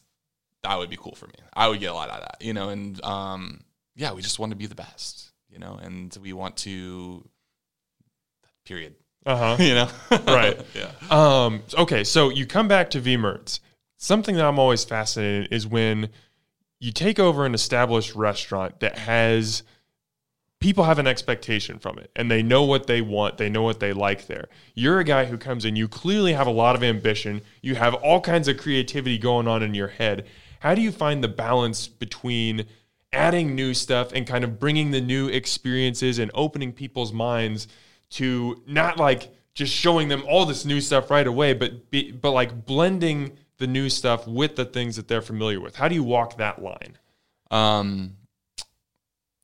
that would be cool for me. I would get a lot out of that, you know. And um, yeah, we just want to be the best, you know, and we want to. Period. uh-huh You know. Right. yeah. Um, okay, so you come back to V Mertz. Something that I'm always fascinated is when you take over an established restaurant that has people have an expectation from it and they know what they want, they know what they like there. You're a guy who comes in, you clearly have a lot of ambition, you have all kinds of creativity going on in your head. How do you find the balance between adding new stuff and kind of bringing the new experiences and opening people's minds to not like just showing them all this new stuff right away, but be, but like blending the new stuff with the things that they're familiar with. How do you walk that line? Um,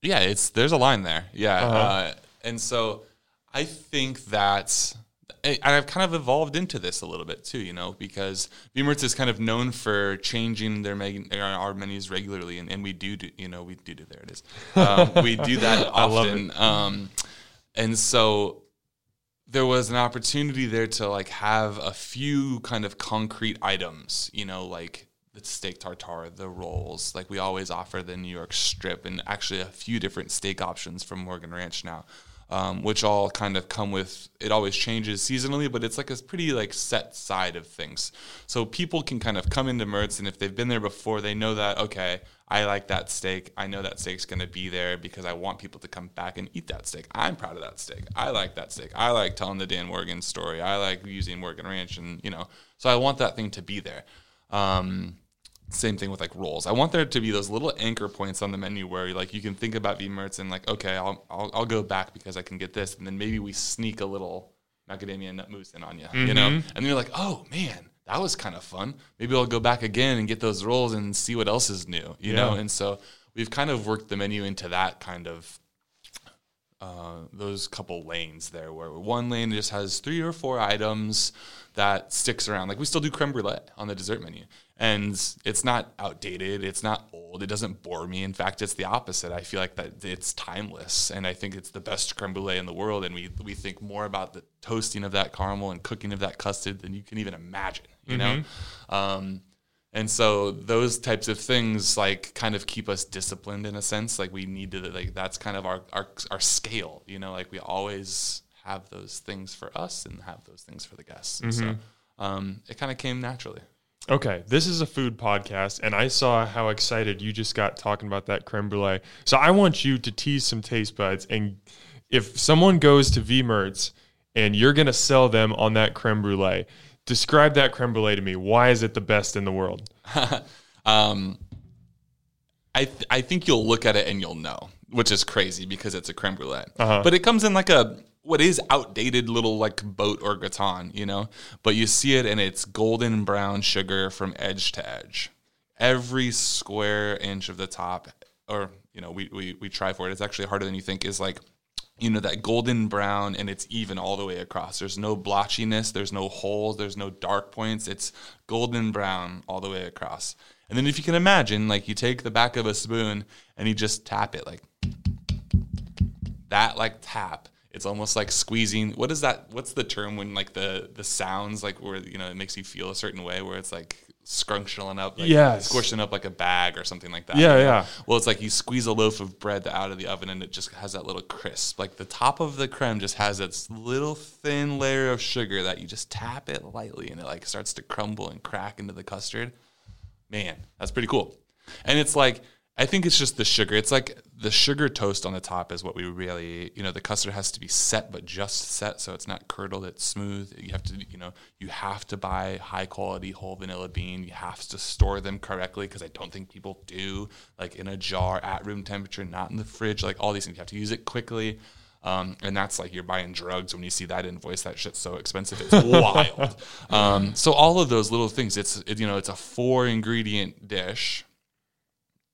yeah, it's there's a line there. Yeah, Uh-huh. uh, and so I think that and I've kind of evolved into this a little bit too, you know, because V Mertz is kind of known for changing their meg- our menus regularly, and, and we do, do, you know, we do do there it is. Um, we do that often, um, and so there was an opportunity there to like have a few kind of concrete items, you know, like the steak tartare, the rolls. Like we always offer the New York strip, and actually a few different steak options from Morgan Ranch now, um, which all kind of come with. It always changes seasonally, but it's like a pretty like set side of things. So people can kind of come into Mertz, and if they've been there before, they know that okay. I like that steak. I know that steak's going to be there because I want people to come back and eat that steak. I'm proud of that steak. I like that steak. I like telling the Dan Morgan story. I like using Morgan Ranch, and you know, so I want that thing to be there. Um, same thing with like rolls. I want there to be those little anchor points on the menu where like you can think about V Mertz and like, okay, I'll, I'll I'll go back because I can get this, and then maybe we sneak a little macadamia nut mousse in on you, you know, and then you're like, oh man, that was kind of fun. Maybe I'll go back again and get those rolls and see what else is new, you know? And so we've kind of worked the menu into that kind of uh, those couple lanes there where one lane just has three or four items that sticks around. Like we still do creme brulee on the dessert menu. And it's not outdated. It's not old. It doesn't bore me. In fact, it's the opposite. I feel like that it's timeless, and I think it's the best creme brulee in the world. And we we think more about the toasting of that caramel and cooking of that custard than you can even imagine. You know, um, and so those types of things like kind of keep us disciplined in a sense. Like we need to like that's kind of our our our scale. You know, like we always have those things for us and have those things for the guests. And so um, it kind of came naturally. Okay, this is a food podcast, and I saw how excited you just got talking about that creme brulee. So I want you to tease some taste buds, and if someone goes to V Mertz and you're gonna sell them on that creme brulee, describe that creme brulee to me. Why is it the best in the world? Um, I th- I think you'll look at it and you'll know, which is crazy because it's a creme brulee. Uh-huh. But it comes in like a what is outdated little like boat or gratin, you know. But you see it and it's golden brown sugar from edge to edge. Every square inch of the top, or you know, we we we try for it. It's actually harder than you think. Is like you know that golden brown and it's even all the way across there's no blotchiness there's no holes there's no dark points it's golden brown all the way across and then if you can imagine like you take the back of a spoon and you just tap it like that like tap it's almost like squeezing what is that what's the term when like the the sounds like where you know it makes you feel a certain way where it's like scrunching up like Yes. squishing up like a bag or something like that Yeah, you know? yeah. well, it's like you squeeze a loaf of bread out of the oven and it just has that little crisp. Like the top of the creme just has this little thin layer of sugar that you just tap it lightly and it like starts to crumble and crack into the custard. Man, that's pretty cool. And it's like I think it's just the sugar. It's like the sugar toast on the top is what we really, you know, the custard has to be set, but just set, so it's not curdled. It's smooth. You have to, you know, you have to buy high quality whole vanilla bean. You have to store them correctly because I don't think people do, like in a jar at room temperature, not in the fridge. Like all these things, you have to use it quickly. Um, and that's like you're buying drugs when you see that invoice. That shit's so expensive, it's wild. Um, so all of those little things, it's it, you know, it's a four ingredient dish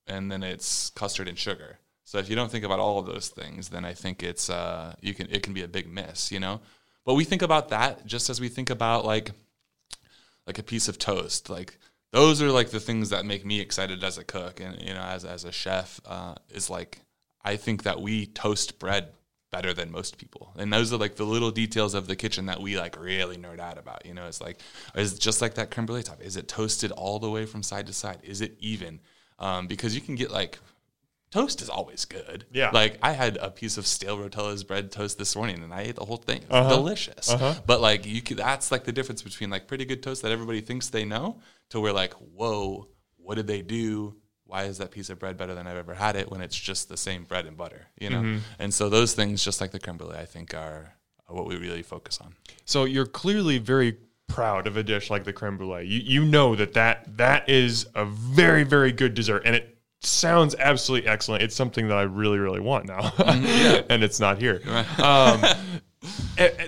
and then it's custard and sugar. So if you don't think about all of those things, then I think it's uh, you can it can be a big miss, you know. But we think about that just as we think about like like a piece of toast. Like those are like the things that make me excited as a cook and you know as as a chef uh, is like I think that we toast bread better than most people. And those are like the little details of the kitchen that we like really nerd out about. You know, it's like is just like that creme brulee top. Is it toasted all the way from side to side? Is it even? Um, because you can get like toast is always good. Yeah. Like I had a piece of stale Rotella's bread toast this morning and I ate the whole thing. It was Uh-huh. delicious. But like you could that's like the difference between like pretty good toast that everybody thinks they know to where like, whoa, what did they do? Why is that piece of bread better than I've ever had it when it's just the same bread and butter? You know? Mm-hmm. And so those things, just like the creme brulee, I think are, are what we really focus on. So you're clearly very proud of a dish like the creme brulee. You you know that that that is a very very good dessert, and it sounds absolutely excellent. It's something that I really really want now, and it's not here. Um,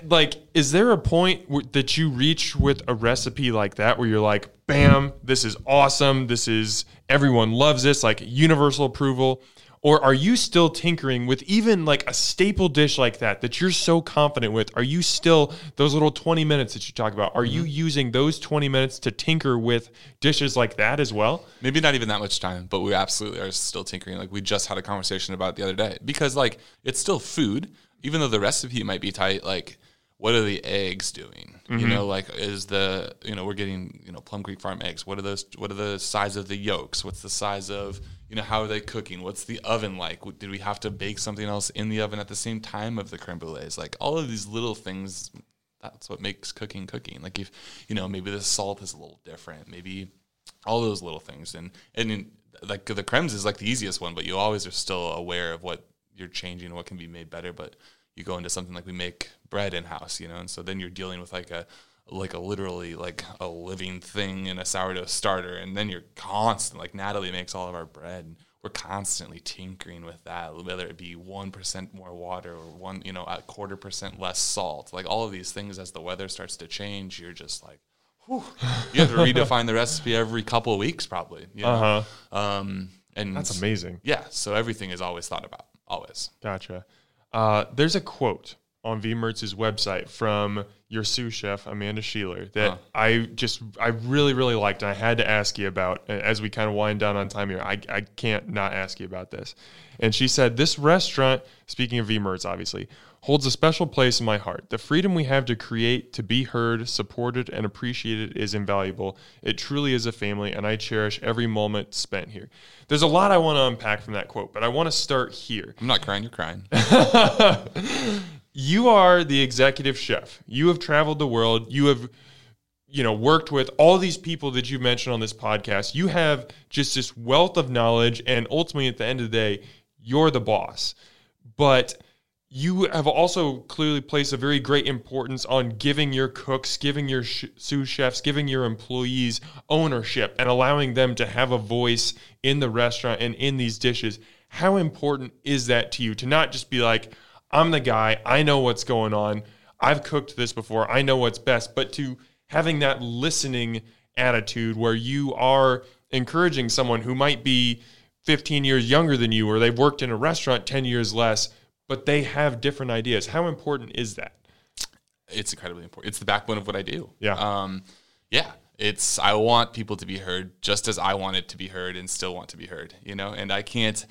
like, is there a point that you reach with a recipe like that where you're like, "Bam, this is awesome. This is everyone loves this. Like universal approval." Or are you still tinkering with even like a staple dish like that that you're so confident with? Are you still those little 20 minutes that you talk about? Are you mm-hmm. using those 20 minutes to tinker with dishes like that as well? maybe not even that much time, but we absolutely are still tinkering. Like we just had a conversation about the other day because like it's still food, even though the recipe might be tight. Like, what are the eggs doing? You mm-hmm. know, like is the you know we're getting you know Plum Creek Farm eggs. What are those? What are the size of the yolks? What's the size of you know how are they cooking? What's the oven like? Did we have to bake something else in the oven at the same time of the creme brulees? Like all of these little things. That's what makes cooking cooking. Like if you know maybe the salt is a little different. Maybe all those little things and and in, like the cremes is like the easiest one but you always are still aware of what you're changing what can be made better but you go into something like we make bread in house you know and so then you're dealing with like a like a literally like a living thing in a sourdough starter and then you're constant like natalie makes all of our bread and we're constantly tinkering with that whether it be 1% more water or one you know a quarter percent less salt like all of these things as the weather starts to change you're just like whew, you have to redefine the recipe every couple of weeks, probably. You know? Uh huh. Um, and That's amazing. Yeah, so everything is always thought about, always. Gotcha. Uh, there's a quote on V Mertz's website from your sous chef Amanda Sheeler that Huh. I just I really really liked and I had to ask you about as we kind of wind down on time here. I, I can't not ask you about this. And she said this restaurant, speaking of V Mertz obviously, holds a special place in my heart. The freedom we have to create, to be heard, supported and appreciated is invaluable. It truly is a family and I cherish every moment spent here. There's a lot I want to unpack from that quote, but I want to start here. I'm not crying, you're crying. you are the executive chef. You have traveled the world. You have, you know, worked with all these people that you mentioned on this podcast. You have just this wealth of knowledge, and ultimately, at the end of the day, you're the boss. But you have also clearly placed a very great importance on giving your cooks, giving your sh- sous chefs, giving your employees ownership and allowing them to have a voice in the restaurant and in these dishes. How important is that to you to not just be like, I'm the guy, I know what's going on, I've cooked this before, I know what's best, but to having that listening attitude where you are encouraging someone who might be 15 years younger than you or they've worked in a restaurant 10 years less but they have different ideas how important is that it's incredibly important. It's the backbone of what I do. Yeah. Um, yeah. It's I want people to be heard just as I wanted to be heard and still want to be heard. You know, and I can't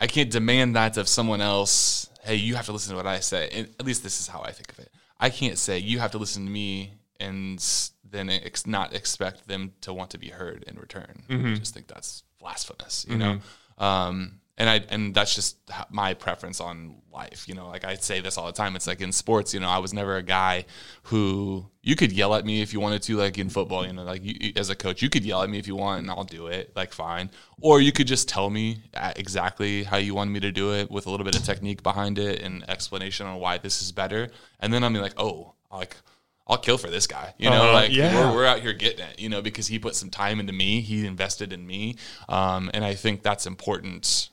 I can't demand that of someone else. Hey, you have to listen to what I say. And at least this is how I think of it. I can't say you have to listen to me and then ex- not expect them to want to be heard in return. I just think that's blasphemous. You know. Um, and I and that's just my preference on life. You know, like I say this all the time. It's like in sports. You know, I was never a guy who you could yell at me if you wanted to, like in football. You know, like you, as a coach, you could yell at me if you want, and I'll do it. Like fine. Or you could just tell me uh, exactly how you wanted me to do it with a little bit of technique behind it and explanation on why this is better. And then I'm like, oh, like. I'll kill for this guy, you know. Uh-huh, like yeah. we're, we're out here getting it, you know, because he put some time into me, he invested in me, um, and I think that's important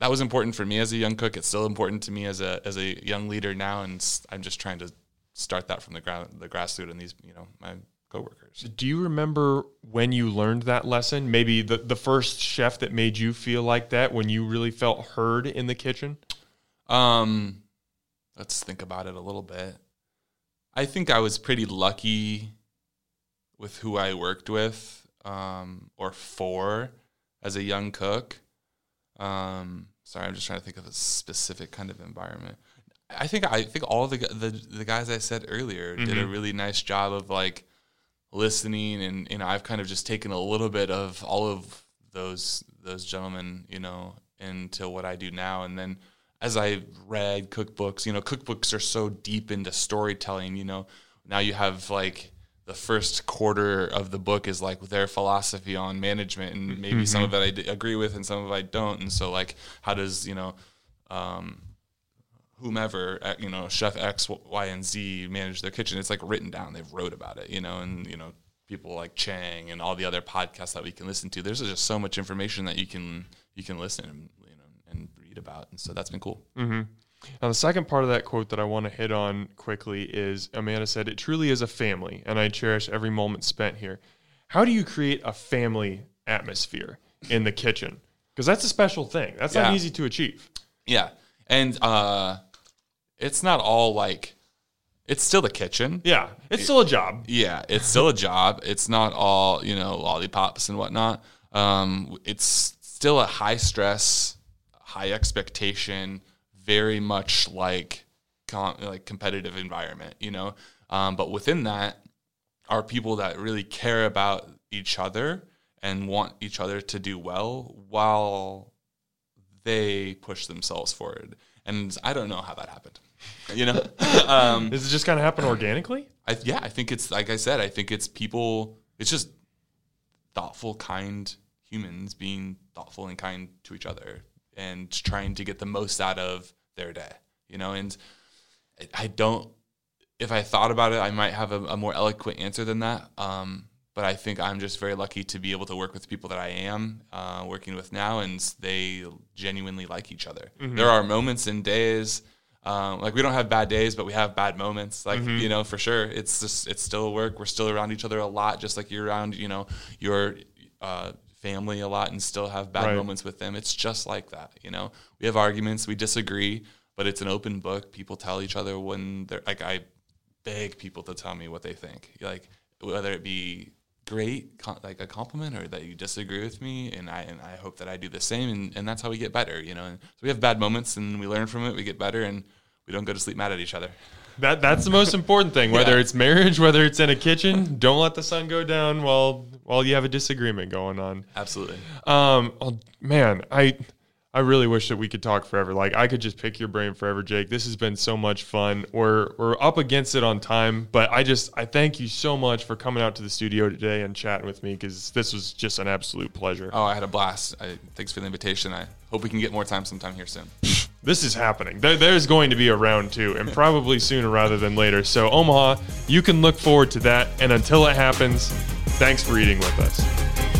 that was important for me as a young cook. It's still important to me as a as a young leader now, and I'm just trying to start that from the ground, the grassroots, and these, you know, my coworkers. do you remember when you learned that lesson maybe the, the first chef that made you feel like that when you really felt heard in the kitchen Um, let's think about it a little bit. I think I was pretty lucky with who I worked with, um, or for, as a young cook. Um, sorry, I'm just trying to think of a specific kind of environment. I think I think all the the the guys I said earlier did a really nice job of like listening, and you know I've kind of just taken a little bit of all of those those gentlemen, you know, into what I do now, and then as I read cookbooks, you know, cookbooks are so deep into storytelling. You know, now you have like the first quarter of the book is like their philosophy on management, and maybe some of it I d- agree with, and some of it I don't. And so, like, how does you know, um, whomever uh, you know, Chef X, Y, and Z manage their kitchen? It's like written down. They've wrote about it, you know, and you know, people like Chang and all the other podcasts that we can listen to. There's just so much information that you can you can listen and you know and read about, and so that's been cool. Now, the second part of that quote that I want to hit on quickly is Amanda said, It truly is a family, and I cherish every moment spent here. How do you create a family atmosphere in the kitchen? Because that's a special thing. That's not easy to achieve. Yeah, and uh, it's not all like it's still the kitchen. Yeah, it's still a job. Yeah, it's still a job. It's not all you know lollipops and whatnot. Um, it's still a high stress, high expectation, very much like com- like competitive environment. You know, um, but within that are people that really care about each other and want each other to do well while they push themselves forward. And I don't know how that happened. You know, um, Does it just kind of happen organically? I, yeah, I think it's like I said. I think it's people. It's just thoughtful, kind humans being thoughtful and kind to each other and trying to get the most out of their day. You know, and I- don't. If I thought about it, I might have a, a more eloquent answer than that. Um, but I think I'm just very lucky to be able to work with people that I am uh, working with now, and they genuinely like each other. There are moments and days Um, like we don't have bad days, but we have bad moments. Like Mm-hmm. you know, for sure, it's just it's still work. We're still around each other a lot, just like you're around you know your uh, family a lot, and still have bad Right. moments with them. It's just like that. You know, we have arguments, we disagree, but it's an open book. People tell each other when they're like I beg people to tell me what they think, like whether it be great like a compliment or that you disagree with me and I and I hope that I do the same and, and that's how we get better you know and so we have bad moments and we learn from it we get better and we don't go to sleep mad at each other That that's the most important thing. Whether Yeah. it's marriage, whether it's in a kitchen, don't let the sun go down while while you have a disagreement going on. absolutely Um, oh, man, I I really wish that we could talk forever. Like I could just pick your brain forever, Jake. This has been so much fun. We're we're up against it on time, but I just I thank you so much for coming out to the studio today and chatting with me because this was just an absolute pleasure. oh I had a blast I, thanks for the invitation I hope we can get more time sometime here soon This is happening. There, there's going to be a round two, and probably sooner rather than later. So Omaha, you can look forward to that. And until it happens, thanks for eating with us.